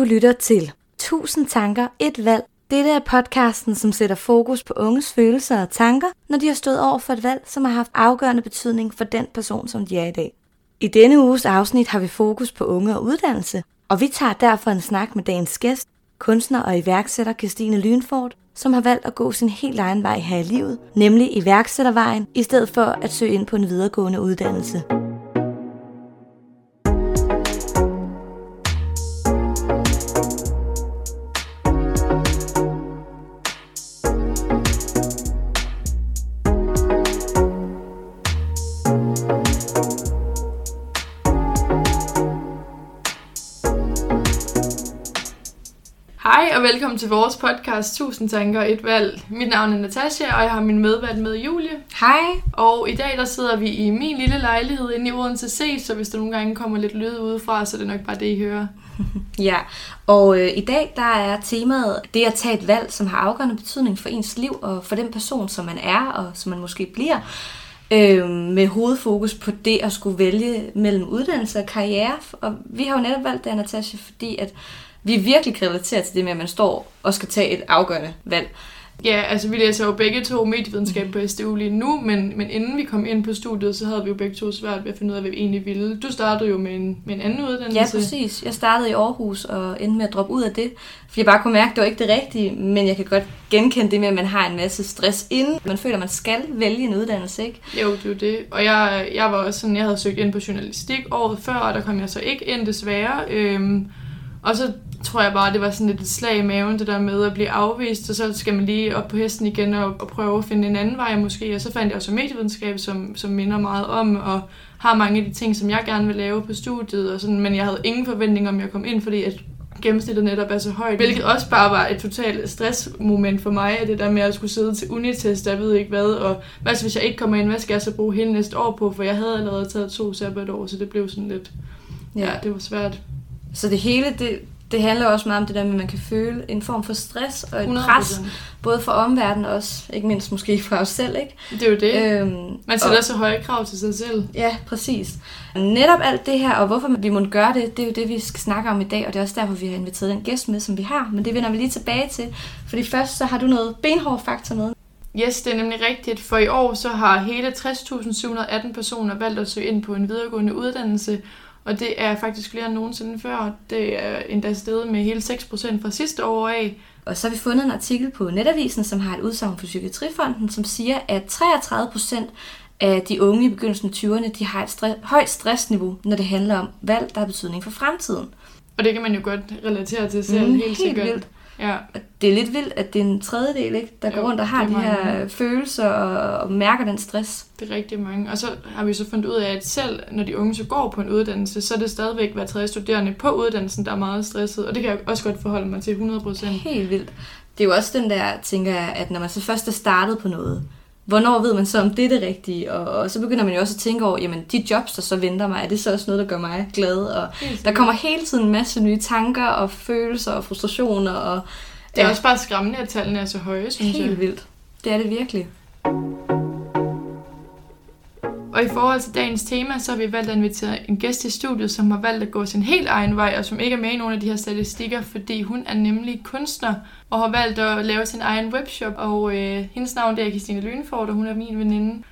Du lytter til 1000 tanker, et valg. Dette er podcasten, som sætter fokus på unges følelser og tanker, når de har stået over for et valg, som har haft afgørende betydning for den person, som de er i dag. I denne uges afsnit har vi fokus på unge og uddannelse, og vi tager derfor en snak med dagens gæst, kunstner og iværksætter Christine Lynford, som har valgt at gå sin helt egen vej her i livet, nemlig iværksættervejen, i stedet for at søge ind på en videregående uddannelse. Og velkommen til vores podcast 1000 tanker et valg. Mit navn er Natasha, og jeg har min medvært med Julie. Hej! Og i dag der sidder vi i min lille lejlighed inde i Odense C, så hvis der nogle gange kommer lidt lyd udefra, så er det nok bare det, I hører. Ja, og øh, i dag der er temaet det at tage et valg, som har afgørende betydning for ens liv og for den person, som man er og som man måske bliver. Øh, med hovedfokus på det at skulle vælge mellem uddannelse og karriere. Og vi har jo netop valgt det, Natasha, fordi at vi virkelig kan relatere til det med, at man står og skal tage et afgørende valg. Ja, altså vi læser jo begge to medievidenskab på SDU lige nu, men, men inden vi kom ind på studiet, så havde vi jo begge to svært ved at finde ud af, hvad vi egentlig ville. Du startede jo med en, med en anden uddannelse. Ja, præcis. Jeg startede i Aarhus og endte med at droppe ud af det, fordi jeg bare kunne mærke, at det var ikke det rigtige, men jeg kan godt genkende det med, at man har en masse stress inden. Man føler, at man skal vælge en uddannelse, ikke? Jo, det er jo det. Og jeg, jeg var også sådan, jeg havde søgt ind på journalistik året før, og der kom jeg så ikke ind desværre. Øhm, og så tror jeg bare, det var sådan lidt et slag i maven, det der med at blive afvist, og så skal man lige op på hesten igen og, og prøve at finde en anden vej måske. Og så fandt jeg også medievidenskab, som, som minder meget om, og har mange af de ting, som jeg gerne vil lave på studiet, og sådan, men jeg havde ingen forventning om, jeg kom ind, fordi at gennemsnittet netop er så højt, hvilket også bare var et totalt stressmoment for mig, at det der med at skulle sidde til unitest, jeg ved ikke hvad, og hvad hvis jeg ikke kommer ind, hvad skal jeg så bruge hele næste år på, for jeg havde allerede taget to sabbatår, så det blev sådan lidt, ja, ja det var svært. Så det hele, det, det handler også meget om det der med, at man kan føle en form for stress og et 100%. pres, både for omverdenen og også, ikke mindst måske fra os selv, ikke? Det er jo det. Øhm, man sætter og, så høje krav til sig selv. Ja, præcis. Netop alt det her, og hvorfor vi må gøre det, det er jo det, vi skal snakke om i dag, og det er også derfor, vi har inviteret den gæst med, som vi har. Men det vender vi lige tilbage til, fordi først så har du noget benhård faktor med. Yes, det er nemlig rigtigt, for i år så har hele 60.718 personer valgt at søge ind på en videregående uddannelse, og det er faktisk flere end nogensinde før. Det er endda steget med hele 6% fra sidste år af. Og så har vi fundet en artikel på Netavisen, som har et udsagn fra Psykiatrifonden, som siger, at 33% af de unge i begyndelsen af 20'erne, de har et stre- højt stressniveau, når det handler om valg, der har betydning for fremtiden. Og det kan man jo godt relatere til selv, mm, helt, helt sikkert. Vildt. Ja. Det er lidt vildt, at det er en tredjedel, ikke, der jo, går rundt og har de her mange. følelser og, og mærker den stress. Det er rigtig mange. Og så har vi så fundet ud af, at selv når de unge så går på en uddannelse, så er det stadigvæk hver tredje studerende på uddannelsen, der er meget stresset. Og det kan jeg også godt forholde mig til 100%. Helt vildt. Det er jo også den der, tænker jeg, at når man så først er startet på noget, hvornår ved man så, om det er det rigtige? Og, og så begynder man jo også at tænke over, jamen de jobs, der så venter mig, er det så også noget, der gør mig glad? Og der kommer hele tiden en masse nye tanker og følelser og frustrationer. Og, det er ja. også bare skræmmende, at tallene er så høje, synes Helt jeg. Helt vildt. Det er det virkelig. Og i forhold til dagens tema, så har vi valgt at invitere en gæst i studiet, som har valgt at gå sin helt egen vej, og som ikke er med i nogle af de her statistikker, fordi hun er nemlig kunstner, og har valgt at lave sin egen webshop, og øh, hendes navn det er Christine Lyneford, og hun er min veninde.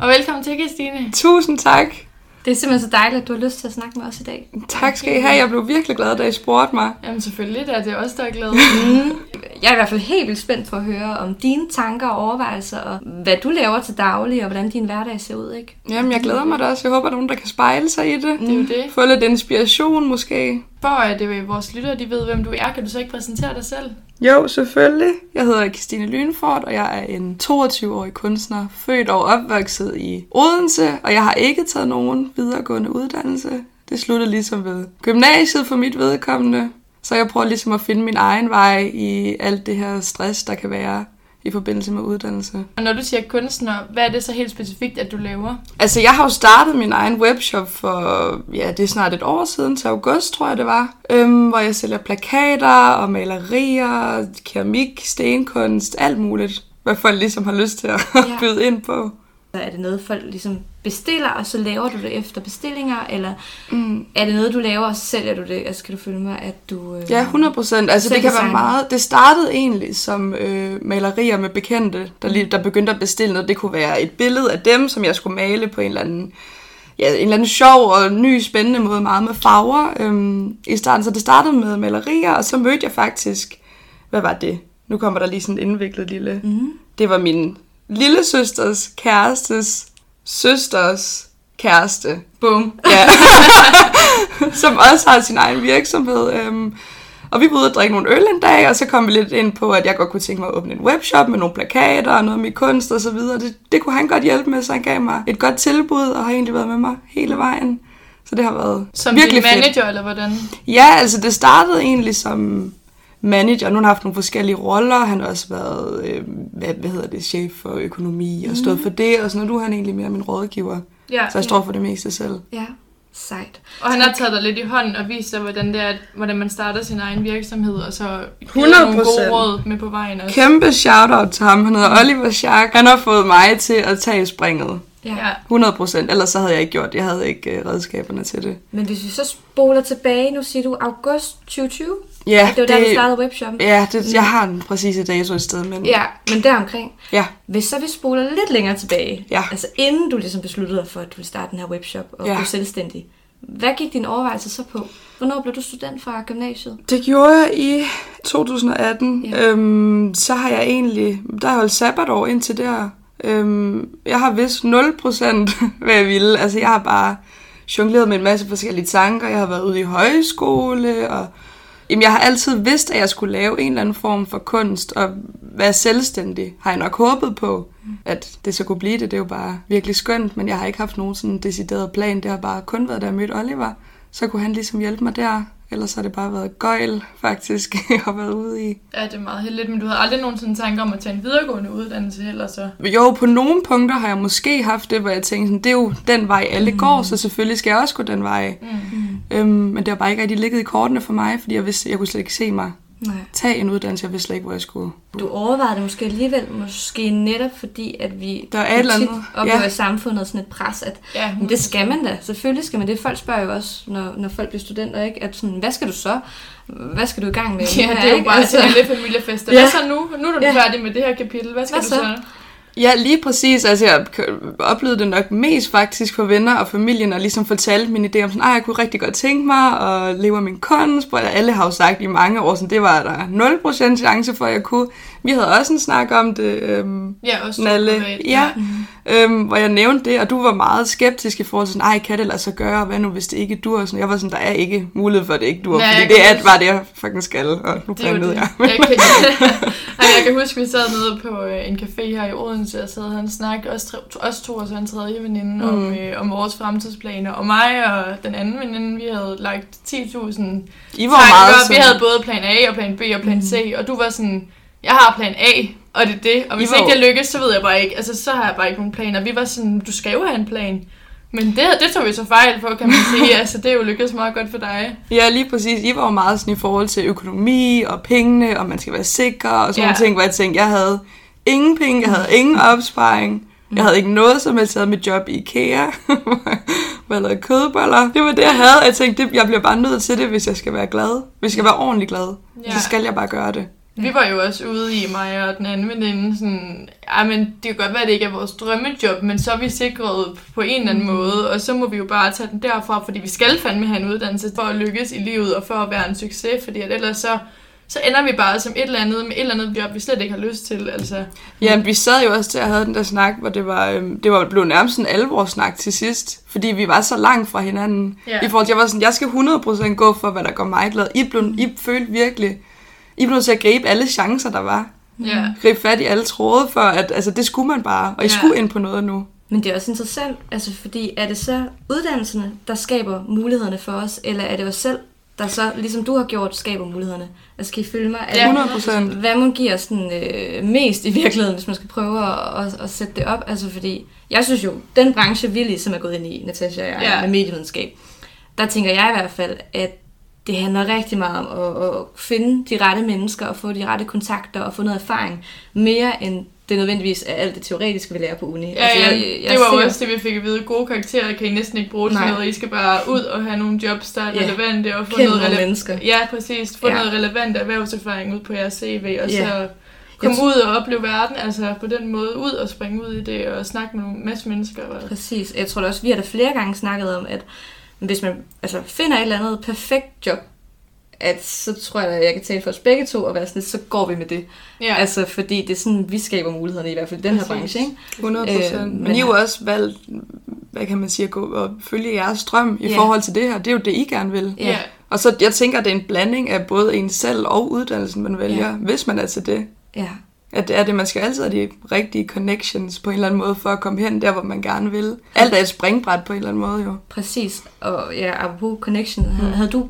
Og velkommen til, Christine. Tusind tak. Det er simpelthen så dejligt, at du har lyst til at snakke med os i dag. Tak skal I have. Jeg blev virkelig glad, da I spurgte mig. Jamen selvfølgelig, det er det også, der er glad. mm. Jeg er i hvert fald helt vildt spændt på at høre om dine tanker og overvejelser, og hvad du laver til daglig, og hvordan din hverdag ser ud, ikke? Jamen, jeg glæder mig da også. Jeg håber, at nogen, der kan spejle sig i det. Det er jo det. Få lidt inspiration, måske. For at det, øh, vores lyttere de ved, hvem du er, kan du så ikke præsentere dig selv? Jo, selvfølgelig. Jeg hedder Christine Lynfort, og jeg er en 22-årig kunstner, født og opvokset i Odense, og jeg har ikke taget nogen videregående uddannelse. Det sluttede ligesom ved gymnasiet for mit vedkommende, så jeg prøver ligesom at finde min egen vej i alt det her stress, der kan være i forbindelse med uddannelse. Og når du siger kunstner, hvad er det så helt specifikt, at du laver? Altså, jeg har jo startet min egen webshop for, ja, det er snart et år siden, til august, tror jeg det var, øhm, hvor jeg sælger plakater og malerier, keramik, stenkunst, alt muligt, hvad folk ligesom har lyst til at ja. byde ind på. Er det noget, folk ligesom bestiller, og så laver du det efter bestillinger? Eller Mm. er det noget, du laver, og så sælger du det? Altså, kan du følge mig, at du... Øh, Ja, 100 procent. Altså, det kan være Selvdesign. meget... Det startede egentlig som øh, malerier med bekendte, der, lige, der begyndte at bestille noget. Det kunne være et billede af dem, som jeg skulle male på en eller anden, ja, en eller anden sjov og ny, spændende måde, meget med farver øhm, i starten. Så det startede med malerier, og så mødte jeg faktisk... Hvad var det? Nu kommer der lige sådan en indviklet lille... Mm. Det var min lille søsters kærestes søsters kæreste. Bum. Ja. som også har sin egen virksomhed. Øhm, og vi var ude og drikke nogle øl en dag, og så kom vi lidt ind på, at jeg godt kunne tænke mig at åbne en webshop med nogle plakater og noget med kunst og så videre. Det, det kunne han godt hjælpe med, så han gav mig et godt tilbud, og har egentlig været med mig hele vejen. Så det har været Som virkelig din fedt. manager, eller hvordan? Ja, altså det startede egentlig som manager. Nu har han haft nogle forskellige roller. Han har også været, øh, hvad, hvad hedder det, chef for økonomi og stået for det. Og sådan noget. Nu er han egentlig mere min rådgiver. Ja. Så jeg står for det meste selv. Ja, sejt. Og han har taget dig lidt i hånden og vist dig, hvordan, det er, hvordan man starter sin egen virksomhed, og så givet 100%. nogle gode råd med på vejen også. Kæmpe shout-out til ham. Han hedder Oliver Schack. Han har fået mig til at tage springet. Ja. Ja. 100 procent. Ellers så havde jeg ikke gjort det. Jeg havde ikke øh, redskaberne til det. Men hvis vi så spoler tilbage, nu siger du august 2020? Ja, det var der, du startede webshoppen? Ja, det, jeg har den præcise dato et sted, men Ja, men deromkring. ja. Hvis så vi spoler lidt længere tilbage, Ja. altså inden du ligesom besluttede dig for, at du ville starte den her webshop og Ja. blive selvstændig, hvad gik din overvejelse så på? Hvornår blev du student fra gymnasiet? Det gjorde jeg i 2018. Ja. Øhm, så har jeg egentlig, der har jeg holdt sabbatår indtil der. Øhm, jeg har vist 0% hvad jeg ville. Altså jeg har bare jongleret med en masse forskellige tanker. Jeg har været ude i højskole, og jamen, jeg har altid vidst, at jeg skulle lave en eller anden form for kunst, og være selvstændig, har jeg nok håbet på, at det så kunne blive det. Det er jo bare virkelig skønt, men jeg har ikke haft nogen sådan decideret plan. Det har bare kun været, da jeg mødte Oliver. Så kunne han ligesom hjælpe mig der. Ellers har det bare været gøjl, faktisk, jeg har været ude i. Ja, det er meget heldigt, men du havde aldrig nogensinde tanker om at tage en videregående uddannelse heller, så... Jo, på nogle punkter har jeg måske haft det, hvor jeg tænkte, sådan, det er jo den vej, alle mm. går, så selvfølgelig skal jeg også gå den vej. Mm. Øhm, men det har bare ikke rigtig ligget i kortene for mig, fordi jeg vidste, jeg kunne slet ikke se mig Nej. tage en uddannelse. Jeg vidste slet ikke, hvor jeg skulle. Du overvejede det måske alligevel, måske netop fordi, at vi Der er et eller andet, oplever ja. i samfundet sådan et pres, at Ja, men det skal man da. Selvfølgelig skal man det. Folk spørger jo også, når, når folk bliver studenter, ikke? At sådan, hvad skal du så? Hvad skal du i gang med? Ja, her, det er jo ikke? bare altså... alle familiefester. Ja. Hvad så nu? Nu er du Ja. færdig med det her kapitel. Hvad skal Hvad du så? Ja, lige præcis. Altså, jeg oplevede det nok mest faktisk for venner og familien, og ligesom fortalte min idé om sådan, jeg kunne rigtig godt tænke mig at leve af min kunst, hvor alle har jo sagt i mange år, sådan, det var der 0% chance for, at jeg kunne. Vi havde også en snak om det, øhm, Ja, også Nalle. privat. Ja. Øhm, hvor jeg nævnte det, og du var meget skeptisk i forhold til sådan, ej, kan det lade sig gøre, hvad nu, hvis det ikke dur? Sådan, jeg var sådan, der er ikke mulighed for, at det ikke dur, Nej, fordi det er bare det, jeg fucking skal, og nu det. jeg. Jeg kan, Ej, jeg kan huske, vi sad nede på øh, en café her i Odense, og sad og havde en snak, os, tre, os to og så en tredje veninde, mm. om, Mm. øh, om vores fremtidsplaner. Og mig og den anden veninde, vi havde lagt 10.000 I var meget. Vi havde både plan A og plan B og plan C, og du var sådan, jeg har plan A, og det er det. Og hvis I var ikke det lykkes, så ved jeg bare ikke. Altså, så har jeg bare ikke nogen planer. Vi var sådan, du skal jo have en plan. Men det, det tog vi så fejl på, kan man sige. altså, det er jo lykkedes meget godt for dig. Ja, lige præcis. I var jo meget sådan i forhold til økonomi og pengene, og man skal være sikker og sådan Ja. ja. nogle ting, hvor jeg tænkte, jeg havde ingen penge, jeg havde ingen opsparing. Jeg havde ikke noget, som jeg taget mit job i IKEA, hvor jeg lavede kødboller. Det var det, jeg havde. Jeg tænkte, det, jeg bliver bare nødt til det, hvis jeg skal være glad. Hvis jeg skal være ordentligt glad, Ja. så skal jeg bare gøre det. Vi var jo også ude i mig og den anden veninde, sådan, ja, men det kan godt være, at det ikke er vores drømmejob, men så er vi sikret på en eller anden Mm. måde, og så må vi jo bare tage den derfra, fordi vi skal fandme have en uddannelse for at lykkes i livet og for at være en succes, fordi at ellers så, så ender vi bare som et eller andet med et eller andet job, vi slet ikke har lyst til, altså. Ja, vi sad jo også til at have den der snak, hvor det var, øhm, det var blevet nærmest en alvorsnak til sidst, fordi vi var så langt fra hinanden. Ja. I forhold til, jeg var sådan, jeg skal 100% gå for, hvad der gør mig glad. I, blev, I følte virkelig, I blev nødt til at gribe alle chancer, der var. Ja. Gribe fat i alle tråde, for at altså, det skulle man bare, og I Ja. skulle ind på noget nu. Men det er også interessant, altså fordi er det så uddannelserne, der skaber mulighederne for os, eller er det os selv, der så, ligesom du har gjort, skaber mulighederne? Altså kan I følge mig? Ja. det- 100%. Hvad må give os sådan, øh, mest i virkeligheden, hvis man skal prøve at, at, at sætte det op? Altså fordi, jeg synes jo, den branche, vi ligesom er gået ind i, Natasha og jeg, ja. med medievidenskab, der tænker jeg i hvert fald, at det handler rigtig meget om at, at finde de rette mennesker og få de rette kontakter og få noget erfaring, mere end det nødvendigvis er alt det teoretiske, vi lærer på uni. Ja, altså, jeg, jeg, jeg det var jo også det, vi fik at vide. Gode karakterer kan I næsten ikke bruge til Nej. noget. I skal bare ud og have nogle jobs, der er ja. relevante. Og få Kend noget rele- mennesker. Ja, præcis. Få ja. noget relevant erhvervserfaring ud på jeres CV, og ja. så komme ud og opleve verden, altså på den måde ud og springe ud i det, og snakke med nogle masse mennesker. Og... Præcis. Jeg tror da også, vi har da flere gange snakket om, at hvis man altså, finder et eller andet perfekt job, at så tror jeg, at jeg kan tale for os begge to og være sådan så går vi med det. Ja. Altså, fordi det er sådan, vi skaber mulighederne i hvert fald i den her branche. Ikke? 100 procent. Øh, men I har jo også valgt, hvad kan man sige, at gå og følge jeres drøm i ja. forhold til det her. Det er jo det, I gerne vil. Ja. Og så, jeg tænker, at det er en blanding af både en selv og uddannelsen, man vælger, ja. hvis man er til det. Ja. At det er det, man skal altid have de rigtige connections på en eller anden måde, for at komme hen der, hvor man gerne vil. Alt er et springbræt på en eller anden måde, jo. Præcis. Og ja, apropos connection, mm. havde, du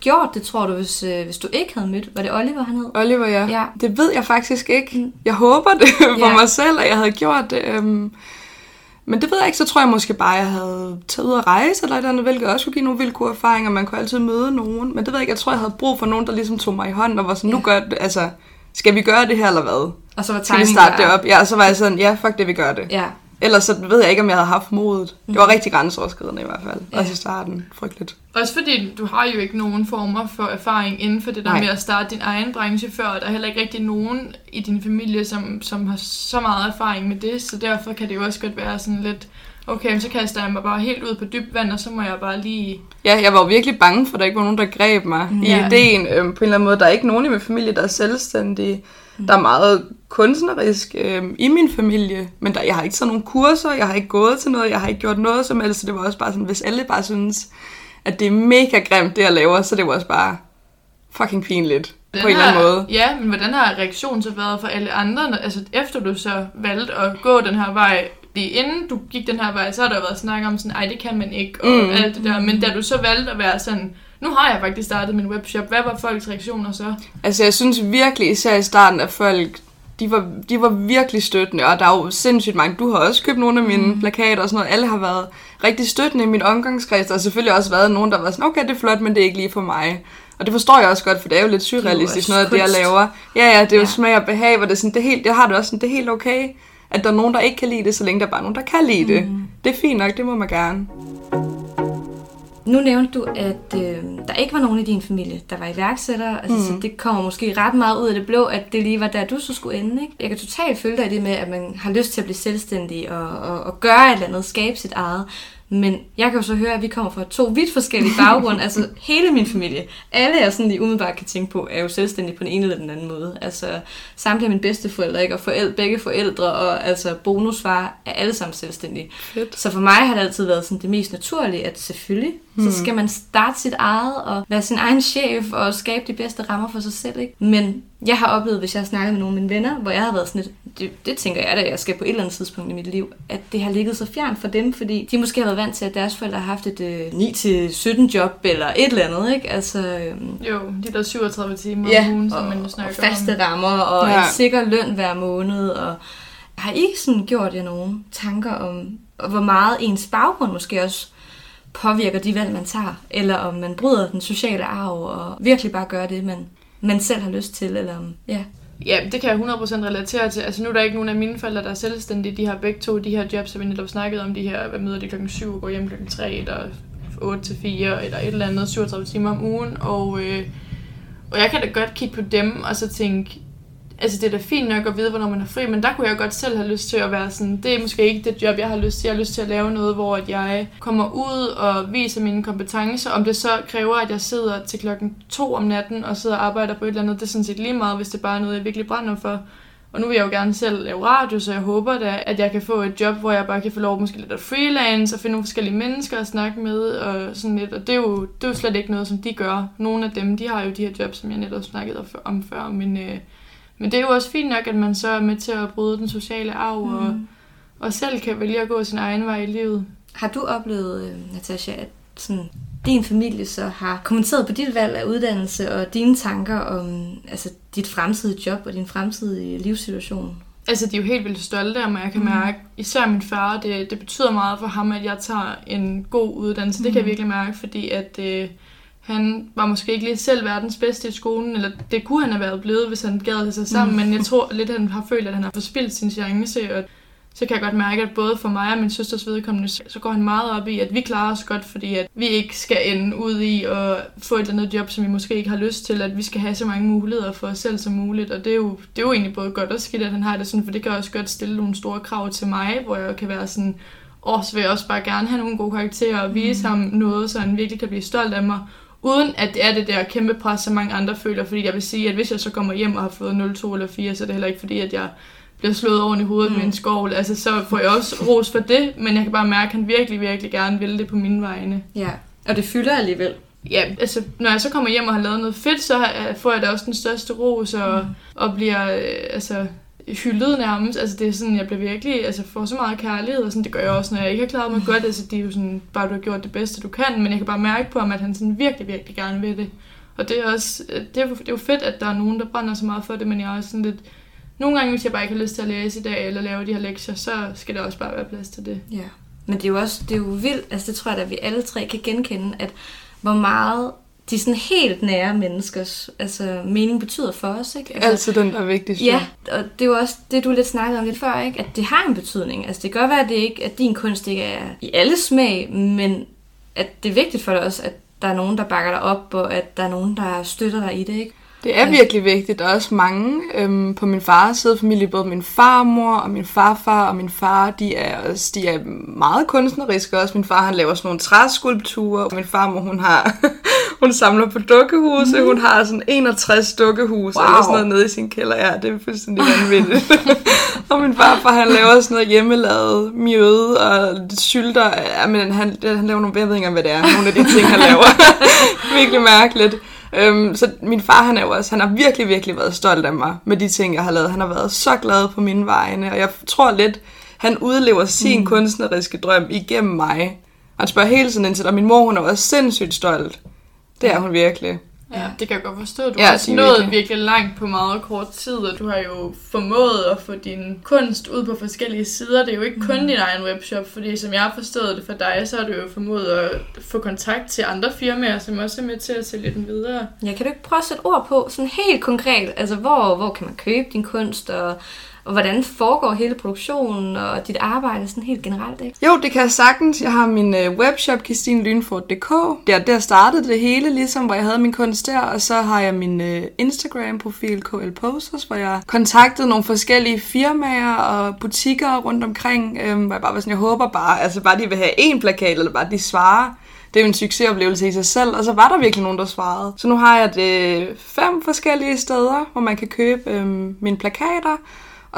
gjort det, tror du, hvis, øh, hvis du ikke havde mødt? Var det Oliver, han hed? Oliver, ja. ja. Det ved jeg faktisk ikke. Mm. Jeg håber det for ja. mig selv, at jeg havde gjort det. Øhm, men det ved jeg ikke, så tror jeg måske bare, at jeg havde taget ud at rejse eller et eller andet, hvilket også kunne give nogle vildt gode erfaringer. Man kunne altid møde nogen. Men det ved jeg ikke, jeg tror, jeg havde brug for nogen, der ligesom tog mig i hånden og var sådan, ja. nu gør det, altså, skal vi gøre det her eller hvad? Og så var Skal vi starte det op? Ja, og så var jeg sådan, ja, fuck det, vi gør det. Ja. Ellers så ved jeg ikke, om jeg havde haft modet. Det var mhm. rigtig grænseoverskridende i hvert fald. Ja. Også i starten. Frygteligt. Også fordi du har jo ikke nogen former for erfaring inden for det der Nej. med at starte din egen branche før. Der er heller ikke rigtig nogen i din familie, som, som har så meget erfaring med det. Så derfor kan det jo også godt være sådan lidt okay, så kaster jeg mig bare helt ud på dybt vand, og så må jeg bare lige... Ja, jeg var virkelig bange for, at der ikke var nogen, der greb mig mm. ja. i ideen. Øhm, på en eller anden måde, der er ikke nogen i min familie, der er selvstændige. Mm. Der er meget kunstnerisk øhm, i min familie, men der, jeg har ikke sådan nogle kurser, jeg har ikke gået til noget, jeg har ikke gjort noget som helst, så det var også bare sådan, hvis alle bare synes, at det er mega grimt, det jeg laver, så det var også bare fucking pinligt. Den på en eller anden måde. Ja, men hvordan har reaktionen så været for alle andre, altså efter du så valgte at gå den her vej, fordi inden du gik den her vej, så har der været snak om sådan, ej, det kan man ikke, og mm. alt det der. Men da du så valgte at være sådan, nu har jeg faktisk startet min webshop, hvad var folks reaktioner så? Altså, jeg synes virkelig, især i starten, at folk, de var, de var virkelig støttende, og der er jo sindssygt mange. Du har også købt nogle af mine mm. plakater og sådan noget. Alle har været rigtig støttende i min omgangskreds. Der har selvfølgelig også været nogen, der var sådan, okay, det er flot, men det er ikke lige for mig. Og det forstår jeg også godt, for det er jo lidt surrealistisk, noget af det, jeg laver. Ja, ja, det er jo ja. smag og behag, hvor det er sådan, det, er helt, det har det også sådan, det er helt okay at der er nogen, der ikke kan lide det, så længe der er bare nogen, der kan lide det. Mm. Det er fint nok, det må man gerne. Nu nævnte du, at øh, der ikke var nogen i din familie, der var iværksættere. Altså, mm. så det kommer måske ret meget ud af det blå, at det lige var der, du så skulle ende. Ikke? Jeg kan totalt følge dig i det med, at man har lyst til at blive selvstændig og, og, og gøre et eller andet, skabe sit eget. Men jeg kan jo så høre, at vi kommer fra to vidt forskellige baggrunde. altså hele min familie, alle jeg sådan lige umiddelbart kan tænke på, er jo selvstændige på den ene eller den anden måde. Altså samtlige mine bedsteforældre, ikke? og forældre, begge forældre, og altså bonusfar er alle sammen selvstændige. Fedt. Så for mig har det altid været sådan det mest naturlige, at selvfølgelig, hmm. så skal man starte sit eget, og være sin egen chef, og skabe de bedste rammer for sig selv. Ikke? Men jeg har oplevet, hvis jeg har snakket med nogle af mine venner, hvor jeg har været sådan lidt, det, det tænker jeg da, jeg skal på et eller andet tidspunkt i mit liv, at det har ligget så fjernt for dem, fordi de måske har været vant til, at deres forældre har haft et øh, 9-17 job eller et eller andet, ikke? Altså, øhm, jo, de der 37 timer ja, om ugen, som man jo snakker og faste om. rammer, og ja. en sikker løn hver måned, og har I sådan gjort jer nogle tanker om, hvor meget ens baggrund måske også påvirker de valg, man tager, eller om man bryder den sociale arv, og virkelig bare gør det, man man selv har lyst til, eller ja. Ja, det kan jeg 100% relatere til. Altså nu er der ikke nogen af mine forældre, der er selvstændige. De har begge to de her jobs, som vi netop snakkede om. De her, hvad møder de klokken 7 og går hjem klokken 3, eller 8 til 4, eller et eller andet, 37 timer om ugen. Og, øh, og jeg kan da godt kigge på dem, og så tænke, altså det er da fint nok at vide, hvornår man er fri, men der kunne jeg godt selv have lyst til at være sådan, det er måske ikke det job, jeg har lyst til. Jeg har lyst til at lave noget, hvor at jeg kommer ud og viser mine kompetencer. Om det så kræver, at jeg sidder til klokken to om natten og sidder og arbejder på et eller andet, det er sådan set lige meget, hvis det bare er noget, jeg virkelig brænder for. Og nu vil jeg jo gerne selv lave radio, så jeg håber da, at jeg kan få et job, hvor jeg bare kan få lov måske lidt at freelance og finde nogle forskellige mennesker at snakke med og sådan lidt. Og det er, jo, det er jo slet ikke noget, som de gør. Nogle af dem, de har jo de her jobs, som jeg netop snakkede om før, men øh, men det er jo også fint nok, at man så er med til at bryde den sociale arv, mm. og, og selv kan vælge at gå sin egen vej i livet. Har du oplevet, øh, Natasha, at sådan, din familie så har kommenteret på dit valg af uddannelse og dine tanker om altså, dit fremtidige job og din fremtidige livssituation? Altså, de er jo helt vildt stolte af mig. Jeg kan mm. mærke, især min far, det, det betyder meget for ham, at jeg tager en god uddannelse. Mm. Det kan jeg mm. virkelig mærke, fordi at... Øh, han var måske ikke lige selv verdens bedste i skolen, eller det kunne han have været blevet, hvis han gad sig sammen, mm. men jeg tror lidt, han har følt, at han har forspildt sin chance, og så kan jeg godt mærke, at både for mig og min søsters vedkommende, så går han meget op i, at vi klarer os godt, fordi at vi ikke skal ende ud i at få et eller andet job, som vi måske ikke har lyst til, at vi skal have så mange muligheder for os selv som muligt, og det er jo, det er jo egentlig både godt og skidt, at han har det sådan, for det kan også godt stille nogle store krav til mig, hvor jeg kan være sådan, åh, så vil jeg også bare gerne have nogle gode karakterer og vise mm. ham noget, så han virkelig kan blive stolt af mig, uden at det er det der kæmpe pres, som mange andre føler, fordi jeg vil sige, at hvis jeg så kommer hjem og har fået 0, 2 eller 4, så er det heller ikke fordi, at jeg bliver slået oven i hovedet mm. med en skovl, altså så får jeg også ros for det, men jeg kan bare mærke, at han virkelig, virkelig gerne vil det på mine vegne. Ja, og det fylder alligevel. Ja, altså når jeg så kommer hjem og har lavet noget fedt, så får jeg da også den største ros og, mm. og bliver øh, altså, hyldet nærmest. Altså det er sådan, jeg bliver virkelig, altså får så meget kærlighed, og sådan, det gør jeg også, når jeg ikke har klaret mig godt. Altså det er jo sådan, bare du har gjort det bedste, du kan, men jeg kan bare mærke på ham, at han sådan virkelig, virkelig gerne vil det. Og det er også, øh, det er, det er jo fedt, at der er nogen, der brænder så meget for det, men jeg er også sådan lidt, nogle gange, hvis jeg bare ikke har lyst til at læse i dag, eller lave de her lektier, så skal der også bare være plads til det. Ja, men det er jo også det er jo vildt, altså det tror jeg, at vi alle tre kan genkende, at hvor meget de sådan helt nære menneskers altså, mening betyder for os. Ikke? Altså, Altid den, der er vigtigst. Ja, og det er jo også det, du lidt snakkede om lidt før, ikke? at det har en betydning. Altså, det kan godt være, at, det ikke, at din kunst ikke er i alle smag, men at det er vigtigt for dig også, at der er nogen, der bakker dig op, og at der er nogen, der støtter dig i det. Ikke? Det er virkelig vigtigt. Der er også mange øhm, på min fars side familie, både min farmor og min farfar og min far, de er, også, de er meget kunstneriske også. Min far han laver sådan nogle træskulpturer, min farmor hun har hun samler på dukkehuse. Mm. Hun har sådan 61 dukkehuse wow. eller sådan noget nede i sin kælder. Ja, det er fuldstændig vanvittigt. og min farfar han laver sådan noget hjemmelavet mjøde og sylter. Ja, men han, han laver nogle, jeg ved ikke hvad det er, nogle af de ting, han laver. virkelig mærkeligt. Øhm, så min far, han er jo også, han har virkelig, virkelig været stolt af mig med de ting, jeg har lavet. Han har været så glad på mine vegne, og jeg tror lidt, han udlever sin mm. kunstneriske drøm igennem mig. Han spørger hele tiden ind til, og min mor, hun er også sindssygt stolt. Det er hun virkelig. Ja, det kan jeg godt forstå. Du ja, har også nået virkelig. virkelig langt på meget kort tid, og du har jo formået at få din kunst ud på forskellige sider. Det er jo ikke kun mm. din egen webshop, fordi som jeg har forstået det for dig, så har du jo formået at få kontakt til andre firmaer, som også er med til at sælge den videre. Ja, kan du ikke prøve at sætte ord på, sådan helt konkret, altså hvor, hvor kan man købe din kunst, og og hvordan foregår hele produktionen og dit arbejde sådan helt generelt, ikke? Jo, det kan jeg sagtens. Jeg har min øh, webshop, kristinelynfort.dk. Der, der startede det hele, ligesom, hvor jeg havde min kunst der. Og så har jeg min øh, Instagram-profil, KL Posters, hvor jeg kontaktede nogle forskellige firmaer og butikker rundt omkring. Øh, hvor jeg bare var sådan, jeg håber bare, altså bare de vil have en plakat, eller bare de svarer det er jo en succesoplevelse i sig selv, og så var der virkelig nogen, der svarede. Så nu har jeg det fem forskellige steder, hvor man kan købe øh, mine plakater,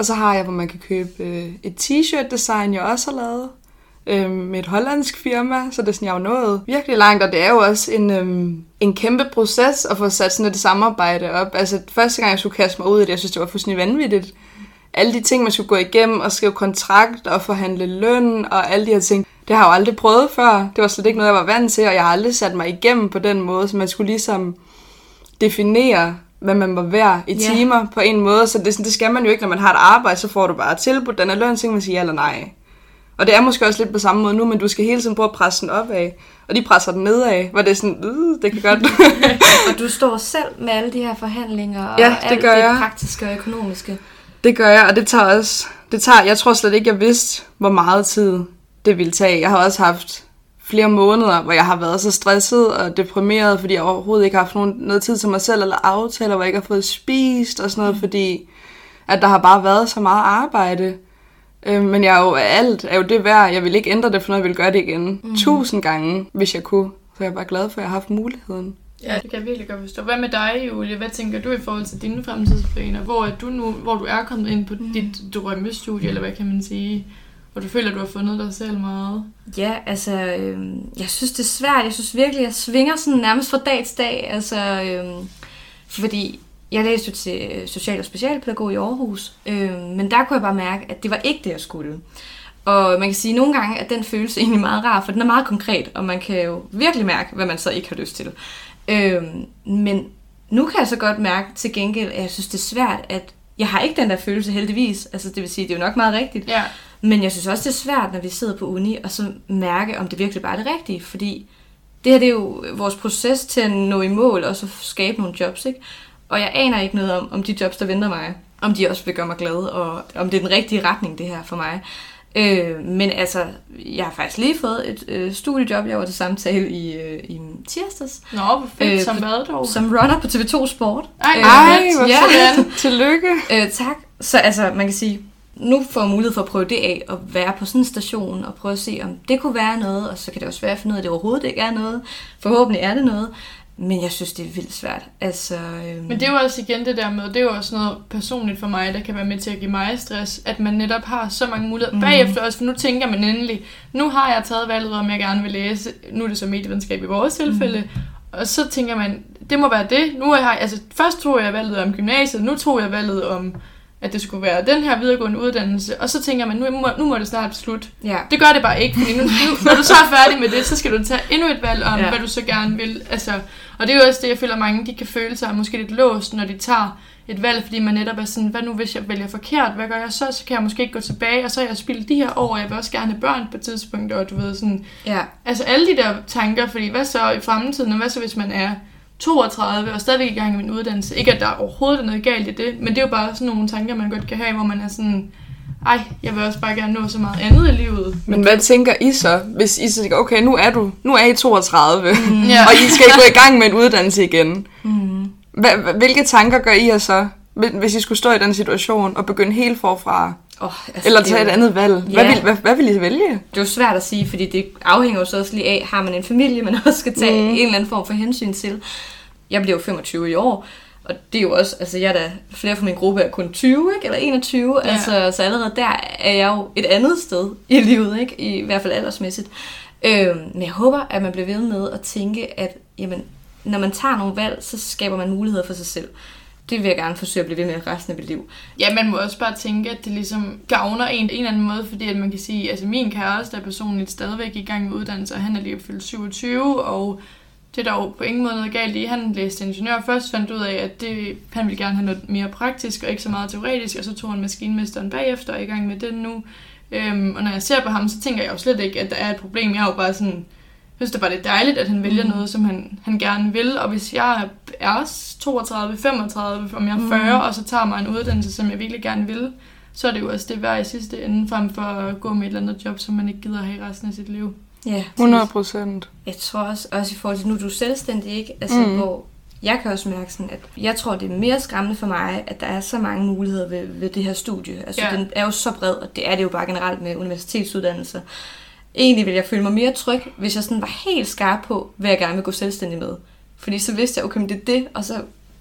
og så har jeg, hvor man kan købe øh, et t-shirt design, jeg også har lavet øh, med et hollandsk firma, så det er sådan, jeg har nået virkelig langt, og det er jo også en, øh, en kæmpe proces at få sat sådan et samarbejde op. Altså første gang, jeg skulle kaste mig ud i det, jeg synes, det var fuldstændig vanvittigt. Alle de ting, man skulle gå igennem og skrive kontrakt og forhandle løn og alle de her ting, det har jeg jo aldrig prøvet før. Det var slet ikke noget, jeg var vant til, og jeg har aldrig sat mig igennem på den måde, så man skulle ligesom definere, hvad man må være i yeah. timer på en måde. Så det, det skal man jo ikke, når man har et arbejde, så får du bare tilbudt den er løn, så man sige ja eller nej. Og det er måske også lidt på samme måde nu, men du skal hele tiden prøve at presse den op af. Og de presser den nedad, hvor det er sådan, øh, det kan godt. og du står selv med alle de her forhandlinger og ja, det alt gør det jeg. praktiske og økonomiske. Det gør jeg, og det tager også, det tager, jeg tror slet ikke, jeg vidste, hvor meget tid det ville tage. Jeg har også haft flere måneder, hvor jeg har været så stresset og deprimeret, fordi jeg overhovedet ikke har haft nogen, noget tid til mig selv, eller aftaler, hvor jeg ikke har fået spist og sådan noget, mm. fordi at der har bare været så meget arbejde. Øh, men jeg er jo, alt er jo det værd. Jeg vil ikke ændre det, for noget jeg vil gøre det igen. Mm. Tusind gange, hvis jeg kunne. Så jeg er bare glad for, at jeg har haft muligheden. Ja, det kan jeg virkelig godt forstå. Hvad med dig, Julie? Hvad tænker du i forhold til dine fremtidsplaner? Hvor er du nu, hvor du er kommet ind på mm. dit drømmestudie, eller hvad kan man sige? Og du føler, at du har fundet dig selv meget? Ja, altså, øh, jeg synes, det er svært. Jeg synes virkelig, jeg svinger sådan nærmest fra dag til dag. Altså, øh, fordi jeg læste til social- og specialpædagog i Aarhus, øh, men der kunne jeg bare mærke, at det var ikke det, jeg skulle. Og man kan sige nogle gange, at den følelse egentlig meget rar, for den er meget konkret, og man kan jo virkelig mærke, hvad man så ikke har lyst til. Øh, men nu kan jeg så godt mærke til gengæld, at jeg synes, det er svært, at jeg har ikke den der følelse heldigvis. Altså det vil sige, det er jo nok meget rigtigt. Ja. Men jeg synes også, det er svært, når vi sidder på uni, og så mærke, om det virkelig bare er det rigtige. Fordi det her det er jo vores proces til at nå i mål og så skabe nogle jobs, ikke? Og jeg aner ikke noget om, om de jobs, der venter mig, om de også vil gøre mig glad, og om det er den rigtige retning, det her for mig. Øh, men altså, jeg har faktisk lige fået et øh, studiejob. Jeg var til samtale i, øh, i tirsdags. Nå, hvor fedt. Øh, som hvad dog? Som runner på TV2 Sport. Ej, Øh, Ej, hvor ja. sådan. Tillykke. Øh, tak. Så altså, man kan sige, nu får jeg mulighed for at prøve det af, at være på sådan en station, og prøve at se, om det kunne være noget, og så kan det også være at finde ud af, at det overhovedet ikke er noget. Forhåbentlig er det noget. Men jeg synes, det er vildt svært. Altså, øhm, Men det er jo også igen det der med, det er jo også noget personligt for mig, der kan være med til at give mig stress, at man netop har så mange muligheder. Mm. Bagefter også, for nu tænker man endelig, nu har jeg taget valget om, jeg gerne vil læse, nu er det så medievidenskab i vores tilfælde, mm. og så tænker man, det må være det. Nu har jeg, altså først tog jeg valget om gymnasiet, nu tog jeg valget om, at det skulle være den her videregående uddannelse, og så tænker man, nu må, nu må det snart slutte. ja. Det gør det bare ikke, fordi nu, nu, når du så er færdig med det, så skal du tage endnu et valg om, Ja. hvad du så gerne vil. Altså, og det er jo også det, jeg føler mange, de kan føle sig måske lidt låst, når de tager et valg, fordi man netop er sådan, hvad nu hvis jeg vælger forkert, hvad gør jeg så? Så kan jeg måske ikke gå tilbage, og så har jeg spildt de her år, og jeg vil også gerne have børn på et tidspunkt, og du ved sådan, ja. altså alle de der tanker, fordi hvad så i fremtiden, og hvad så hvis man er 32 og stadigvæk i gang med en uddannelse. Ikke at der overhovedet er noget galt i det, men det er jo bare sådan nogle tanker, man godt kan have, hvor man er sådan, ej, jeg vil også bare gerne nå så meget andet i livet. Men hvad tænker I så, hvis I så tænker, okay, nu er du, nu er I 32, mm. Og I skal gå i gang med en uddannelse igen. Mm. Hvilke tanker gør I jer så, hvis- hvis I skulle stå i den situation og begynde helt forfra? Oh, altså, Eller er tage et jo- andet valg? Hvad, Ja. vil, hvad, hvad vil I vælge? Det er jo svært at sige, fordi det afhænger jo så også lige af, har man en familie, man også skal tage Mm. en eller anden form for hensyn til. Jeg bliver jo 25 i år, og det er jo også, altså jeg er da, flere fra min gruppe er kun 20, ikke? eller 21, Ja. ja. altså, så allerede der er jeg jo et andet sted i livet, ikke? I, i hvert fald aldersmæssigt. Øhm, men jeg håber, at man bliver ved med at tænke, at jamen, når man tager nogle valg, så skaber man muligheder for sig selv. Det vil jeg gerne forsøge at blive ved med resten af mit liv. Ja, man må også bare tænke, at det ligesom gavner en en eller anden måde, fordi at man kan sige, altså min kæreste er personligt stadigvæk i gang med uddannelse, og han er lige fyldt 27, og det er der jo på ingen måde noget galt i. Han læste ingeniør først, fandt ud af, at det, han ville gerne have noget mere praktisk, og ikke så meget teoretisk, og så tog han maskinmesteren bagefter og er i gang med den nu. Øhm, og når jeg ser på ham, så tænker jeg jo slet ikke, at der er et problem. Jeg er jo bare sådan, jeg synes det bare det er dejligt, at han vælger Mm. noget, som han, han gerne vil. Og hvis jeg er 32, 35, om jeg er 40, Mm. og så tager mig en uddannelse, som jeg virkelig gerne vil, så er det jo også det værd i sidste ende, frem for at gå med et eller andet job, som man ikke gider have resten af sit liv. Ja, 100 procent. Jeg tror også, også i forhold til, nu er du selvstændig, ikke? Altså, Mm. hvor jeg kan også mærke sådan, at jeg tror, det er mere skræmmende for mig, at der er så mange muligheder ved, ved det her studie. Altså, Ja. ja. den er jo så bred, og det er det jo bare generelt med universitetsuddannelser. Egentlig ville jeg føle mig mere tryg, hvis jeg sådan var helt skarp på, hvad jeg gerne vil gå selvstændig med. Fordi så vidste jeg, okay, men det er det, og så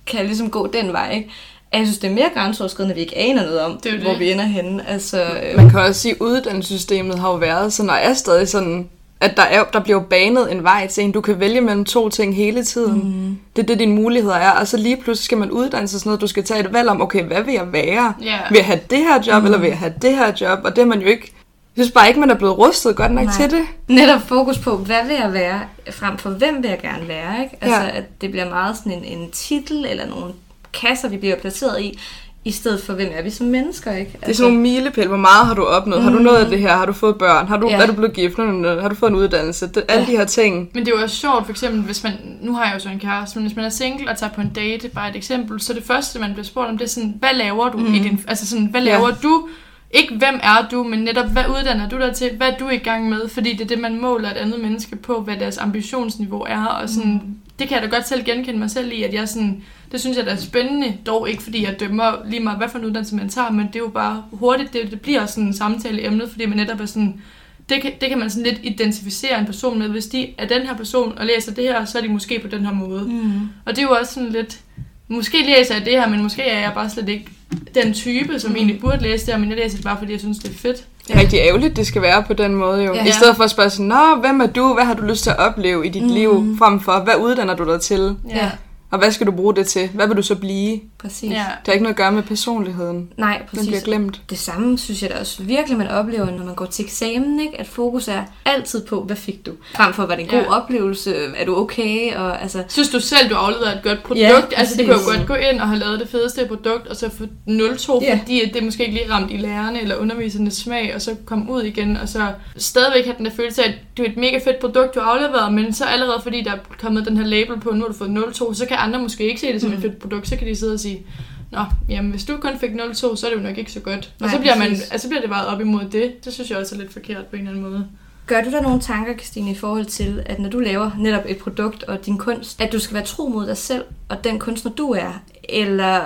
kan jeg ligesom gå den vej, ikke? Jeg synes, det er mere grænseoverskridende, at vi ikke aner noget om, Det jo hvor det. vi ender henne. Altså, øh, Man kan også sige, at uddannelsessystemet har jo været sådan, og er stadig sådan, at der, er, der bliver banet en vej til en. Du kan vælge mellem to ting hele tiden. Mm. Det er det, dine muligheder er. Og så lige pludselig skal man uddanne sig sådan noget. Du skal tage et valg om, okay, hvad vil jeg være? Ja. Vil jeg have det her job, mm. eller vil jeg have det her job? Og det er man jo ikke... Jeg synes bare ikke, man er blevet rustet godt nok Nej. til det. Netop fokus på, hvad vil jeg være, frem for hvem vil jeg gerne være, ikke? Altså, Ja. ja. at det bliver meget sådan en, en titel, eller nogle kasser, vi bliver placeret i, i stedet for, hvem er vi som mennesker, ikke? Altså, Det er sådan nogle milepæl. Hvor meget har du opnået? Mm. Har du nået af det her? Har du fået børn? Har du, Ja. Er du blevet gift? Har du fået en uddannelse? Det, alle Ja. de her ting. Men det er jo også sjovt, for eksempel, hvis man, nu har jeg jo så en kæreste, men hvis man er single og tager på en date, bare et eksempel, så det første, man bliver spurgt om, det er sådan, hvad laver du mm. i din, altså sådan, hvad Ja. laver du? Ikke hvem er du, men netop, hvad uddanner du dig til? Hvad er du i gang med? Fordi det er det, man måler et andet menneske på, hvad deres ambitionsniveau er, og sådan, mm. det kan jeg da godt selv genkende mig selv i, at jeg sådan, det synes jeg da er spændende, dog ikke fordi jeg dømmer lige meget, hvad for en uddannelse man tager, men det er jo bare hurtigt, det, det bliver sådan en samtaleemne, fordi man netop er sådan, det kan, det kan man sådan lidt identificere en person med. Hvis de er den her person og læser det her, så er de måske på den her måde. Mm. Og det er jo også sådan lidt, måske læser jeg det her, men måske er jeg bare slet ikke den type, som egentlig burde læse det men jeg læser det bare, fordi jeg synes, det er fedt. Det er rigtig ærgerligt, det skal være på den måde jo. Ja. I stedet for at spørge sådan, Nå, hvem er du? Hvad har du lyst til at opleve i dit mm. liv? Frem for, hvad uddanner du dig til? Ja. Og hvad skal du bruge det til? Hvad vil du så blive? Præcis. Ja. Det har ikke noget at gøre med personligheden. Nej, Den præcis. bliver glemt. Det samme synes jeg da også virkelig, man oplever, når man går til eksamen, ikke? at fokus er altid på, hvad fik du? Frem for, var det en god Ja. oplevelse? Er du okay? Og, altså, Synes du selv, du afleverer et godt produkt? Ja, altså, det kunne jo præcis. godt gå ind og have lavet det fedeste produkt, og så få 0-2, Ja. fordi at det måske ikke lige ramt i lærerne eller undervisernes smag, og så komme ud igen, og så stadigvæk have den der følelse af, at det er et mega fedt produkt, du har afleveret, men så allerede fordi der er kommet den her label på, nu har du fået 0-2, så kan andre måske ikke se det som Mm. et fedt produkt, så kan de sidde og sige, Nå, jamen hvis du kun fik 0-2, så er det jo nok ikke så godt. Og Nej, så bliver, man, altså, så bliver det vejet op imod det. Det synes jeg også er lidt forkert på en eller anden måde. Gør du der nogle tanker, Christine, i forhold til, at når du laver netop et produkt og din kunst, at du skal være tro mod dig selv og den kunstner, du er? Eller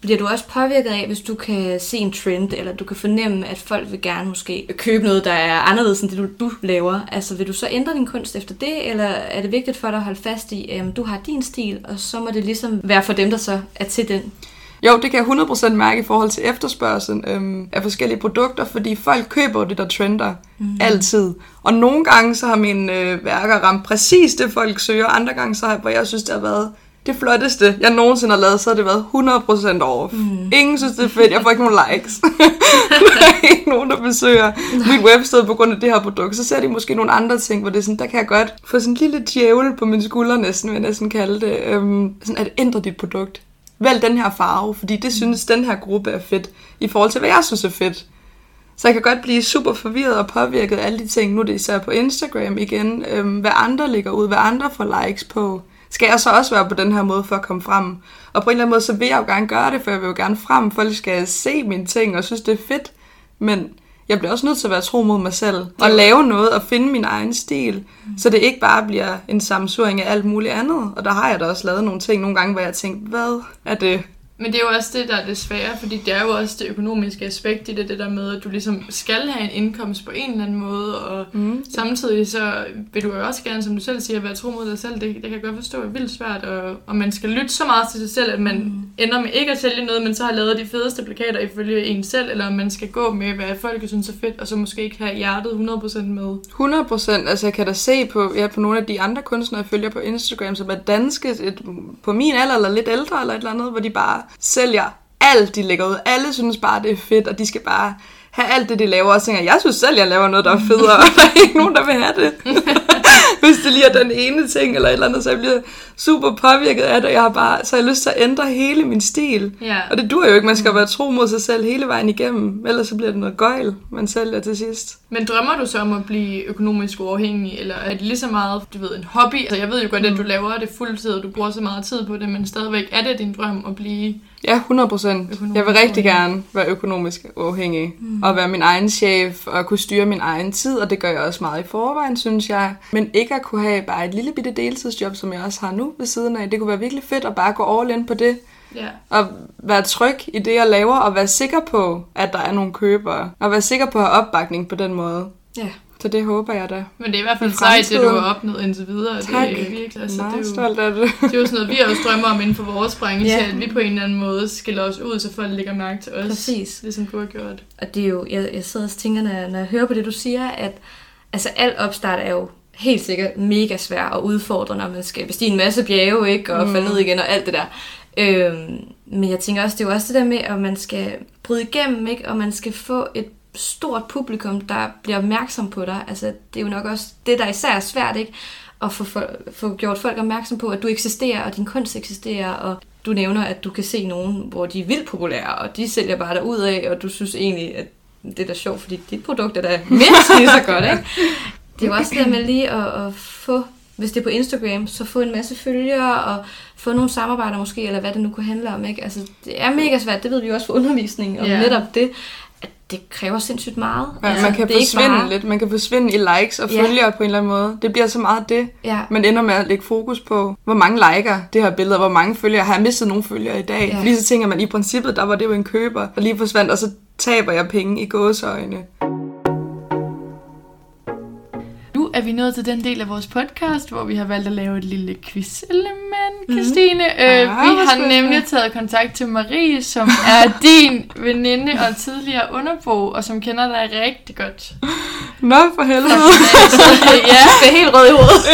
bliver du også påvirket af, hvis du kan se en trend, eller du kan fornemme, at folk vil gerne måske købe noget, der er anderledes end det, du, du laver? Altså vil du så ændre din kunst efter det, eller er det vigtigt for dig at holde fast i, at du har din stil, og så må det ligesom være for dem, der så er til den? Jo, det kan jeg 100% mærke i forhold til efterspørgselen øhm, af forskellige produkter, fordi folk køber det, der trender mm. altid. Og nogle gange så har mine øh, værker ramt præcis det, folk søger, andre gange så har, hvor jeg synes, det har været det flotteste, jeg nogensinde har lavet, så har det været 100% off. Mm. Ingen synes, det er fedt. Jeg får ikke nogen likes. der er ikke nogen, der besøger mit websted på grund af det her produkt. Så ser de måske nogle andre ting, hvor det er sådan, der kan jeg godt få sådan en lille djævel på min skulder næsten, vil jeg næsten kalde det. Øhm, sådan at ændre dit produkt. Vælg den her farve, fordi det synes den her gruppe er fedt, i forhold til, hvad jeg synes er fedt. Så jeg kan godt blive super forvirret og påvirket af alle de ting. Nu er det især på Instagram igen. Øhm, hvad andre ligger ud, hvad andre får likes på. Skal jeg så også være på den her måde for at komme frem? Og på en eller anden måde, så vil jeg jo gerne gøre det, for jeg vil jo gerne frem. Folk skal se mine ting og synes, det er fedt. Men jeg bliver også nødt til at være tro mod mig selv. Og lave noget og finde min egen stil. Så det ikke bare bliver en sammensuring af alt muligt andet. Og der har jeg da også lavet nogle ting nogle gange, hvor jeg tænkte, hvad er det? Men det er jo også det, der er det svære, fordi det er jo også det økonomiske aspekt i det, det der med, at du ligesom skal have en indkomst på en eller anden måde, og Mm. samtidig så vil du jo også gerne, som du selv siger, være tro mod dig selv. Det, det kan jeg godt forstå er vildt svært, og, og man skal lytte så meget til sig selv, at man mm. ender med ikke at sælge noget, men så har lavet de fedeste plakater ifølge en selv, eller man skal gå med, hvad folk synes er fedt, og så måske ikke have hjertet 100% med. 100 procent. Altså, jeg kan da se på, ja, på nogle af de andre kunstnere, jeg følger på Instagram, som er danske, et, på min alder eller lidt ældre eller et eller andet, hvor de bare sælger alt, de lægger ud. Alle synes bare, det er fedt, og de skal bare have alt det, de laver. Og så tænker, jeg, jeg synes selv, jeg laver noget, der er federe, og der er ikke nogen, der vil have det. Hvis det lige er den ene ting eller et eller andet, så jeg bliver super påvirket af det, jeg har bare, så har jeg lyst til at ændre hele min stil. Ja. Og det dur jo ikke, man skal være tro mod sig selv hele vejen igennem, ellers så bliver det noget gøjl, man sælger til sidst. Men drømmer du så om at blive økonomisk uafhængig, eller er det lige så meget, du ved, en hobby? Altså, jeg ved jo godt, at du laver det fuldtid, og du bruger så meget tid på det, men stadigvæk er det din drøm at blive... Ja, 100 procent. Jeg vil rigtig gerne være økonomisk uafhængig. Mm. Og være min egen chef og kunne styre min egen tid, og det gør jeg også meget i forvejen, synes jeg. Men ikke at kunne have bare et lille bitte deltidsjob, som jeg også har nu ved siden af. Det kunne være virkelig fedt at bare gå all in på det. Ja. Og være tryg i det, jeg laver, og være sikker på, at der er nogle købere. Og være sikker på at have opbakning på den måde. Ja. Så det håber jeg da. Men det er i hvert fald sejt, det du har opnået indtil videre. Tak. Det er virkelig, altså, Meget det, er jo, stolt af det. det er jo sådan noget, vi har jo drømmer om inden for vores branche, Ja. at vi på en eller anden måde skiller os ud, så folk lægger mærke til os. Præcis. Ligesom du har gjort. Og det er jo, jeg, jeg sidder og tænker, når, jeg- når jeg hører på det, du siger, at altså, al opstart er jo helt sikkert mega svær og udfordrende, når man skal bestige en masse bjerge, ikke? Og mm. falde ned igen og alt det der. Øhm, men jeg tænker også, det er jo også det der med, at man skal bryde igennem, ikke? Og man skal få et stort publikum, der bliver opmærksom på dig. Altså, det er jo nok også det, der især er svært, ikke? At få, fol- få gjort folk opmærksom på, at du eksisterer, og din kunst eksisterer, og du nævner, at du kan se nogen, hvor de er vildt populære, og de sælger bare derud af, og du synes egentlig, at det er da sjovt, fordi dit produkt er da mindst lige så godt, ikke? Det er jo også det der med lige at, at få, hvis det er på Instagram, så få en masse følgere, og få nogle samarbejder måske, eller hvad det nu kunne handle om, ikke? Altså, det er mega svært, det ved vi jo også fra undervisning, og Ja. netop det, det kræver sindssygt meget. Ja, altså, man kan forsvinde bare- lidt. Man kan forsvinde i likes og Ja. følgere på en eller anden måde. Det bliver så meget det. Ja, Man ender med at lægge fokus på, hvor mange liker det her billede, og hvor mange følgere. Har jeg mistet nogle følgere i dag? Ja. Fordi så tænker man, i princippet, der var det jo en køber, der lige forsvandt, og så taber jeg penge i gåseøjne. Er vi nået til den del af vores podcast, hvor vi har valgt at lave et lille quiz-element, Christine. Mm. Øh, Ah, vi har nemlig taget kontakt til Marie, som er din veninde og tidligere underbo, og som kender dig rigtig godt. Nå, for helvede. ja, Det er helt rød i hovedet.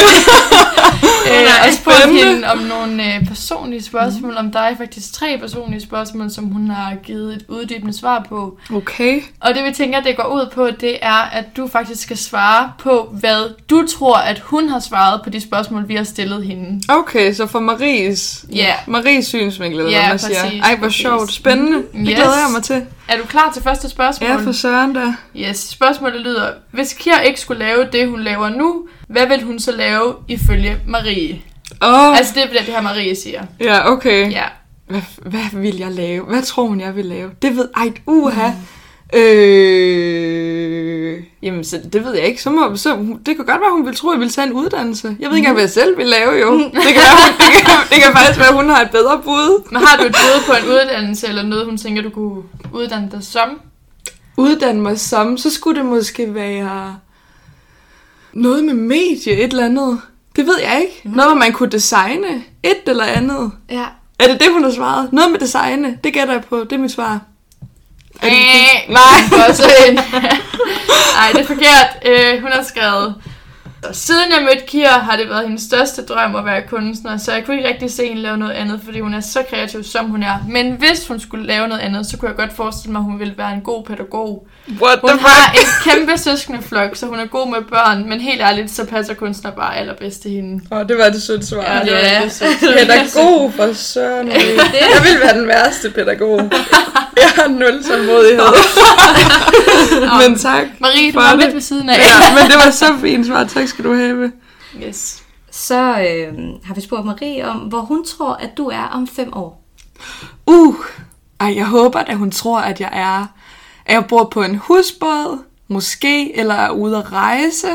øh, og spurgt hende om nogle øh, personlige spørgsmål, om dig faktisk tre personlige spørgsmål, som hun har givet et uddybende svar på. Okay. Og det vi tænker, det går ud på, det er, at du faktisk skal svare på, hvad du tror, at hun har svaret på de spørgsmål, vi har stillet hende. Okay, så for Maries, Ja. Maries synsvinkel, eller Ja, hvad man præcis, siger. Ej, hvor præcis. sjovt. Spændende. Det Yes. glæder jeg mig til. Er du klar til første spørgsmål? Ja, for søren da. Yes, spørgsmålet lyder, hvis Kira ikke skulle lave det, hun laver nu, hvad vil hun så lave ifølge Marie? Åh, oh, Altså, det er det her, Marie siger. ja, okay. Ja. Hvad, hvad vil jeg lave? Hvad tror hun, jeg vil lave? Det ved... Ej, uha. Mm. Øh, jamen, så, det ved jeg ikke. Så må, så, det kan godt være, hun vil tro, at jeg vil tage en uddannelse. Jeg ved ikke engang, hvad jeg selv vil lave, jo. Det kan, være, hun, det, kan, det kan faktisk være, at hun har et bedre bud. Men har du et bud på en uddannelse, eller noget, hun tænker, du kunne uddanne dig som? Uddanne mig som, så skulle det måske være noget med medie, et eller andet. Det ved jeg ikke. Noget, hvor man kunne designe et eller andet. Ja. Er det det, hun har svaret? Noget med designe. Det gætter jeg på. Det er mit svar. Øh, Nej. Også en. Ej, det er forkert. Øh, hun har skrevet, Siden jeg mødte Kira, har det været hendes største drøm at være kunstner, så jeg kunne ikke rigtig se hende lave noget andet, fordi hun er så kreativ, som hun er. Men hvis hun skulle lave noget andet, så kunne jeg godt forestille mig, at hun ville være en god pædagog. What Hun the har fuck? en kæmpe søskendeflok, så hun er god med børn, men helt ærligt, så passer kunstner bare allerbedst til hende. Åh, oh, det var det sødt svar. Ja, det var det sødt. Pædagog for søren. Jeg vil være den værste pædagog. Jeg har nul tålmodighed. Men tak. Marie, du var det. lidt ved siden af. Ja, men det var så fint svar. Tak skal du have. Yes. Så øh, har vi spurgt Marie om, hvor hun tror, at du er om fem år. Uh, ej, jeg håber, at hun tror, at jeg er, at jeg bor på en husbåd, måske, eller er ude at rejse,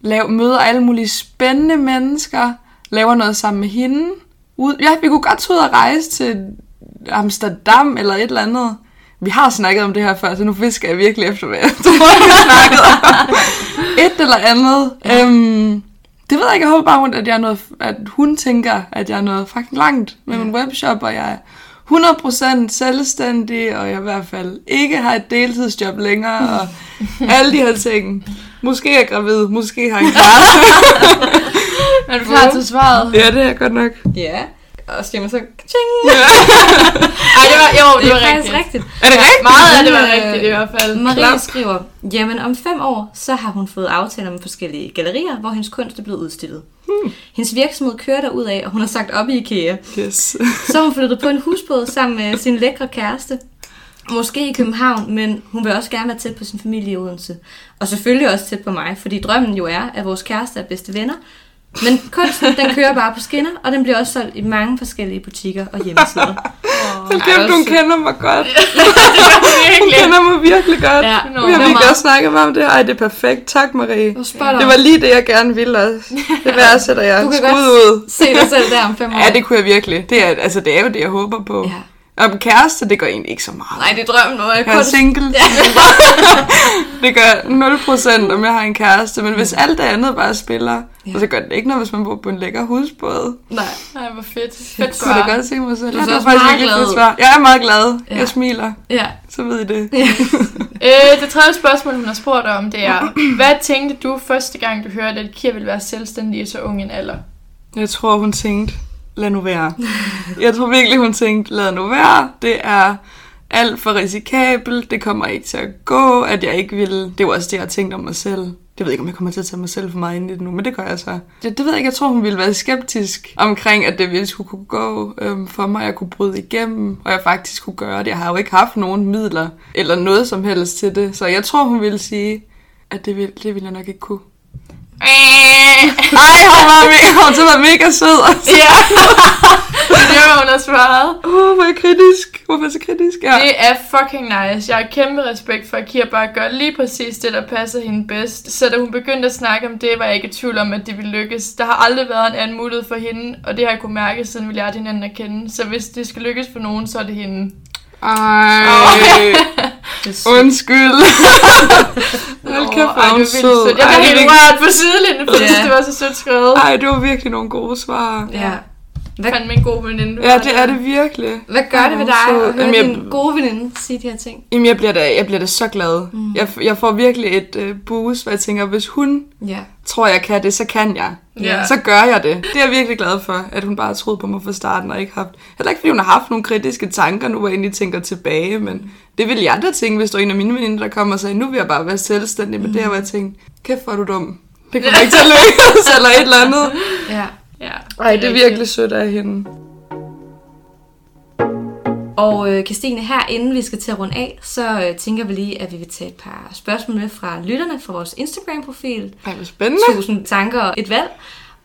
lav, møder alle mulige spændende mennesker, laver noget sammen med hende. Ud, ja, vi kunne godt tage ud og rejse til Amsterdam eller et eller andet. Vi har snakket om det her før, så nu fisker jeg virkelig efter, hvad jeg har snakket om. Et eller andet. Ja. Øhm, det ved jeg ikke. Jeg håber bare, at, jeg er noget, at hun tænker, at jeg er noget fucking langt med min webshop, og jeg er 100% selvstændig, og jeg i hvert fald ikke har et deltidsjob længere, og alle de her ting. Måske er jeg gravid, måske har jeg en kæreste. Er du klar til svaret? ja, det er jeg godt nok. Ja. Og stemmer så... Ej, det var, jo, det, Det var er rigtigt. rigtigt. Er det rigtigt? Meget af det var rigtigt i hvert fald. Marie Klap. skriver, jamen om fem år, så har hun fået aftaler med forskellige gallerier, hvor hendes kunst er blevet udstillet. Hmm. Hendes virksomhed kører der ud af, og hun har sagt op i IKEA. Yes. Så hun flyttet på en husbåd sammen med sin lækre kæreste. Måske i København, men hun vil også gerne være tæt på sin familie i Odense. Og selvfølgelig også tæt på mig, fordi drømmen jo er, at vores kæreste er bedste venner. Men kunsten, den kører bare på skinner, og den bliver også solgt i mange forskellige butikker og hjemmesider. Hold kæft, hun kender mig godt. Hun Virkelig. kender mig virkelig godt. Ja, Vi Nå, har virkelig også snakket meget om det. Ej, det er perfekt. Tak, Marie. Det var lige det, jeg gerne ville også. Det værdsætter jeg. Du kan Skud godt ud. se dig selv der om fem år. Ja, det kunne jeg virkelig. Det er, altså, det er jo det, jeg håber på. Ja. Om kæreste, det gør egentlig ikke så meget. Nej, det er drømmen, hvor jeg Jeg er single. det gør 0% om jeg har en kæreste, men hvis alt det andet bare spiller, Ja. så gør det ikke noget, hvis man bor på en lækker husbåd. Nej. Nej, hvor fedt. Det Fedt kunne jeg svar. godt se mig selv. Du er så var også meget glad. svar. Jeg er meget glad. Ja. Jeg smiler. Ja. Så ved I det. Øh, det tredje spørgsmål, hun har spurgt om, det er, hvad tænkte du første gang, du hørte, at Kira ville være selvstændig i så ung en alder? Jeg tror, hun tænkte, lad nu være. Jeg tror virkelig, hun tænkte, lad nu være. Det er alt for risikabelt. Det kommer ikke til at gå. At jeg ikke vil... Det var også det, jeg har tænkt om mig selv. Jeg ved ikke, om jeg kommer til at tage mig selv for meget ind i det nu, men det gør jeg så. Det, det ved jeg ikke. Jeg tror, hun ville være skeptisk omkring, at det ville skulle kunne gå øhm, for mig, at jeg kunne bryde igennem, og jeg faktisk kunne gøre det. Jeg har jo ikke haft nogen midler eller noget som helst til det, så jeg tror, hun ville sige, at det ville, det ville jeg nok ikke kunne. Ej, hun var mega, hun så var mega sød. Altså. Ja, det var, hun har svaret. Oh, hvor er kritisk. Hvorfor så kritisk? Ja. Det er fucking nice. Jeg har kæmpe respekt for, at Kira bare gør lige præcis det, der passer hende bedst. Så da hun begyndte at snakke om det, var jeg ikke i tvivl om, at det ville lykkes. Der har aldrig været en anden mulighed for hende, og det har jeg kunne mærke, siden vi lærte hinanden at kende. Så hvis det skal lykkes for nogen, så er det hende. Ej. Sødt. Undskyld. Hold kæft, hvor er det sød. Jeg blev helt rørt på sidelinjen, for jeg Ja. det var så sødt skrevet. Ej, det var virkelig nogle gode svar. Ja. Hvad, Fandt min god veninde. du Ja, det er det virkelig. hvad gør Ej, det ved dig sød. at høre Jamen, jeg- din gode veninde sige de her ting? Jamen, jeg bliver da, jeg bliver da så glad. Mm. Jeg, jeg får virkelig et uh, boost, hvor jeg tænker, hvis hun Ja. Tror, jeg kan det, så kan jeg. Ja. Så gør jeg det. Det er jeg virkelig glad for, at hun bare har troet på mig fra starten, og ikke haft... Heller ikke, fordi hun har haft nogle kritiske tanker, nu hvor jeg egentlig tænker tilbage, men det ville jeg da tænke, hvis der var en af mine veninder, der kom og sagde, nu vil jeg bare være selvstændig, men det her, hvor jeg tænkte, kæft, hvor er du dum. Det kommer ikke til at lykkes, eller et eller andet. ja. Ja. Ej, det er virkelig sødt af hende. Og øh, Christine, her inden vi skal til at runde af, så øh, tænker vi lige, at vi vil tage et par spørgsmål med fra lytterne fra vores Instagram-profil. Ej, hvor spændende. Tusind tanker og et valg.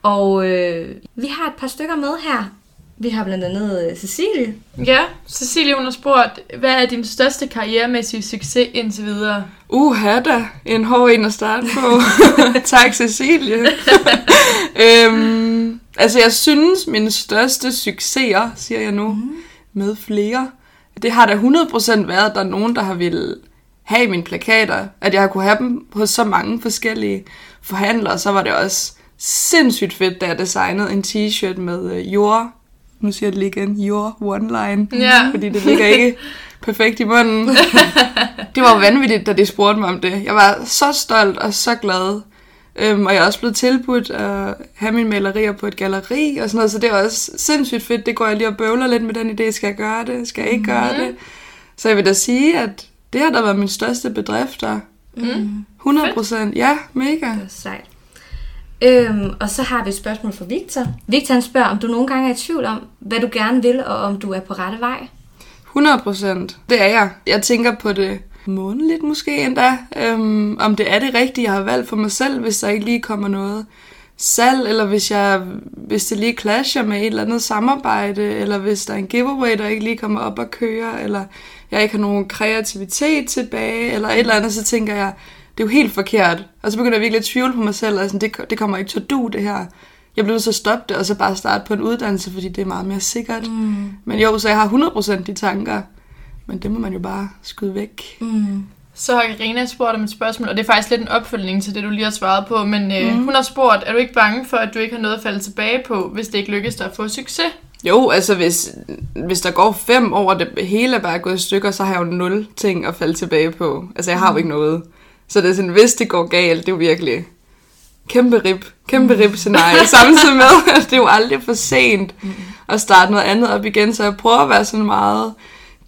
Og øh, vi har et par stykker med her. Vi har blandt andet øh, Cecilie. Ja, Cecilie hun har spurgt, hvad er din største karrieremæssige succes indtil videre? Uha da, en hård en at starte på. tak, Cecilie. øhm, altså, jeg synes, mine største succeser, siger jeg nu, mm. Med flere, det har da 100% været, at der er nogen, der har ville have mine plakater. At jeg har kunne have dem på så mange forskellige forhandlere. Så var det også sindssygt fedt, da jeg designede en t-shirt med øh, your, nu siger jeg det lige igen, your one line. Ja. Fordi det ligger ikke perfekt i munden. Det var vanvittigt, da de spurgte mig om det. Jeg var så stolt og så glad. Øhm, og jeg er også blevet tilbudt at have mine malerier på et galleri og sådan noget, så det er også sindssygt fedt. Det går jeg lige og bøvler lidt med den idé. Skal jeg gøre det? Skal jeg ikke gøre det? Så jeg vil da sige, at det har da været min største bedrifter. Mm. 100 procent. Ja, mega. Det er sejt. Øhm, og så har vi et spørgsmål fra Victor. Victor han spørger, om du nogle gange er i tvivl om, hvad du gerne vil, og om du er på rette vej. 100 procent. Det er jeg. Jeg tænker på det månedligt måske endda. Øhm, om det er det rigtige, jeg har valgt for mig selv, hvis der ikke lige kommer noget salg, eller hvis, jeg, hvis det lige clasher med et eller andet samarbejde, eller hvis der er en giveaway, der ikke lige kommer op og køre, eller jeg ikke har nogen kreativitet tilbage, eller et eller andet, så tænker jeg, det er jo helt forkert. Og så begynder jeg virkelig at tvivle på mig selv, altså det, det kommer ikke til at du det her. Jeg blev at stoppe det, og så bare starte på en uddannelse, fordi det er meget mere sikkert. Mm. Men jo, så jeg har 100% de tanker, men det må man jo bare skyde væk. Mm. Så har Irina spurgt om et spørgsmål, og det er faktisk lidt en opfølgning til det, du lige har svaret på, men øh, mm. hun har spurgt, er du ikke bange for, at du ikke har noget at falde tilbage på, hvis det ikke lykkes dig at få succes? Jo, altså hvis, hvis der går fem år, og det hele er bare gået i stykker, så har jeg jo nul ting at falde tilbage på. Altså jeg har jo ikke noget. Så det er sådan, hvis det går galt, det er jo virkelig kæmpe rip, kæmpe rip scenarie. Samtidig med, at det er jo aldrig for sent at starte noget andet op igen, så jeg prøver at være sådan meget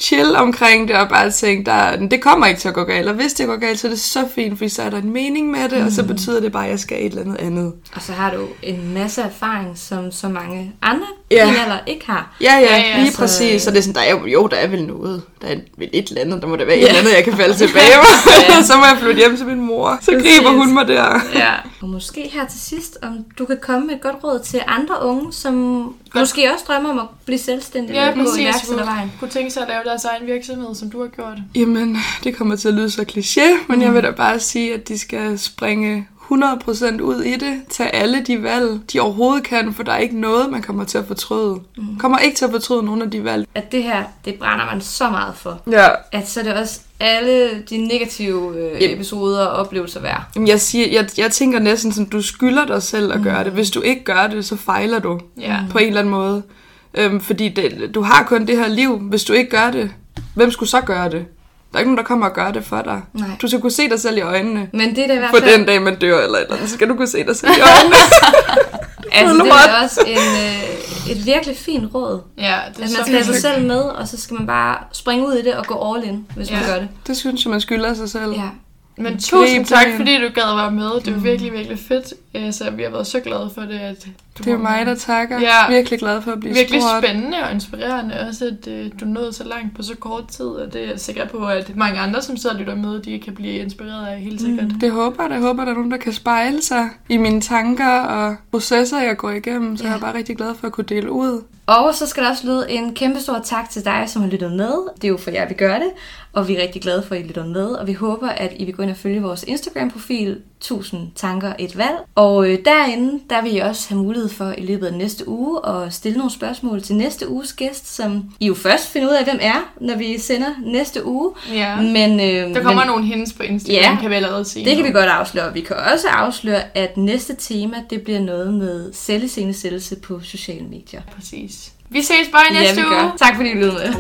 chill omkring det, og bare tænke, der, det kommer ikke til at gå galt, og hvis det går galt, så er det så fint, fordi så er der en mening med det, mm. og så betyder det bare, at jeg skal et eller andet andet. Og så har du en masse erfaring, som så mange andre Ja. ja. alder ikke har. Ja, ja, Ja, ja ja, lige så- præcis. Så det er sådan, der er jo, der er vel noget. Der er vel et eller andet, der må der være et eller andet, jeg kan falde tilbage på. Ja. så må jeg flytte hjem til min mor. Så Præcis. griber hun mig der. Ja. Og måske her til sidst, om du kan komme med et godt råd til andre unge, som godt. måske også drømmer om at blive selvstændige Ja, og gå præcis. Kunne, kunne tænke sig at lave deres egen virksomhed, som du har gjort. Jamen, det kommer til at lyde så kliché, men jeg vil da bare sige, at de skal springe 100% ud i det. Tag alle de valg, de overhovedet kan, for der er ikke noget, man kommer til at fortryde. Mm. Kommer ikke til at fortryde nogen af de valg. At det her, det brænder man så meget for. Ja. At så er det også alle de negative øh, Yep. episoder og oplevelser værd. Jamen, jeg, siger, jeg, jeg tænker næsten sådan, du skylder dig selv at gøre det. Hvis du ikke gør det, så fejler du. Ja. på en eller anden måde. Øhm, fordi det, du har kun det her liv. Hvis du ikke gør det, hvem skulle så gøre det? Der er ikke nogen, der kommer og gør det for dig. Nej. Du skal kunne se dig selv i øjnene. Men det er da i hvert fald... den dag, man dør eller et eller andet, så skal du kunne se dig selv i øjnene. Altså, det er også en, øh, et virkelig fint råd. Ja, det er At man så skal have sig selv med, og så skal man bare springe ud i det og gå all in, hvis ja. man gør det. det synes jeg, man skylder sig selv. Ja. Men tusind tak, fordi du gad at være med. Det var virkelig, virkelig fedt. Øh, Så vi har været så glade for det, at du Det er mig, der takker. Ja. Virkelig glad for at blive Virkelig spurgt. spændende og inspirerende også, at øh, du nåede så langt på så kort tid, og det er jeg sikker på, at mange andre, som sidder og lytter med, de kan blive inspireret af helt sikkert. Mm. Det håber jeg. Jeg håber, der er nogen, der kan spejle sig i mine tanker og processer, jeg går igennem. Så Ja. jeg er bare rigtig glad for at kunne dele ud. Og så skal der også lyde en kæmpe stor tak til dig, som har lyttet med. Det er jo for jer, vi gør det. Og vi er rigtig glade for, at I lytter med. Og vi håber, at I vil gå ind og følge vores Instagram-profil. 1000 tanker, et valg. Og øh, derinde, der vil I også have mulighed for i løbet af næste uge at stille nogle spørgsmål til næste uges gæst, som I jo først finder ud af, hvem er, når vi sender næste uge. Ja. Men, øh, Der kommer men, nogle hints på Instagram, Ja, kan vi allerede sige. det kan nu. vi godt afsløre. Vi kan også afsløre, at næste tema, det bliver noget med selviscenesættelse på sociale medier. Præcis. Vi ses bare i næste ja, uge. Tak fordi I lyttede med.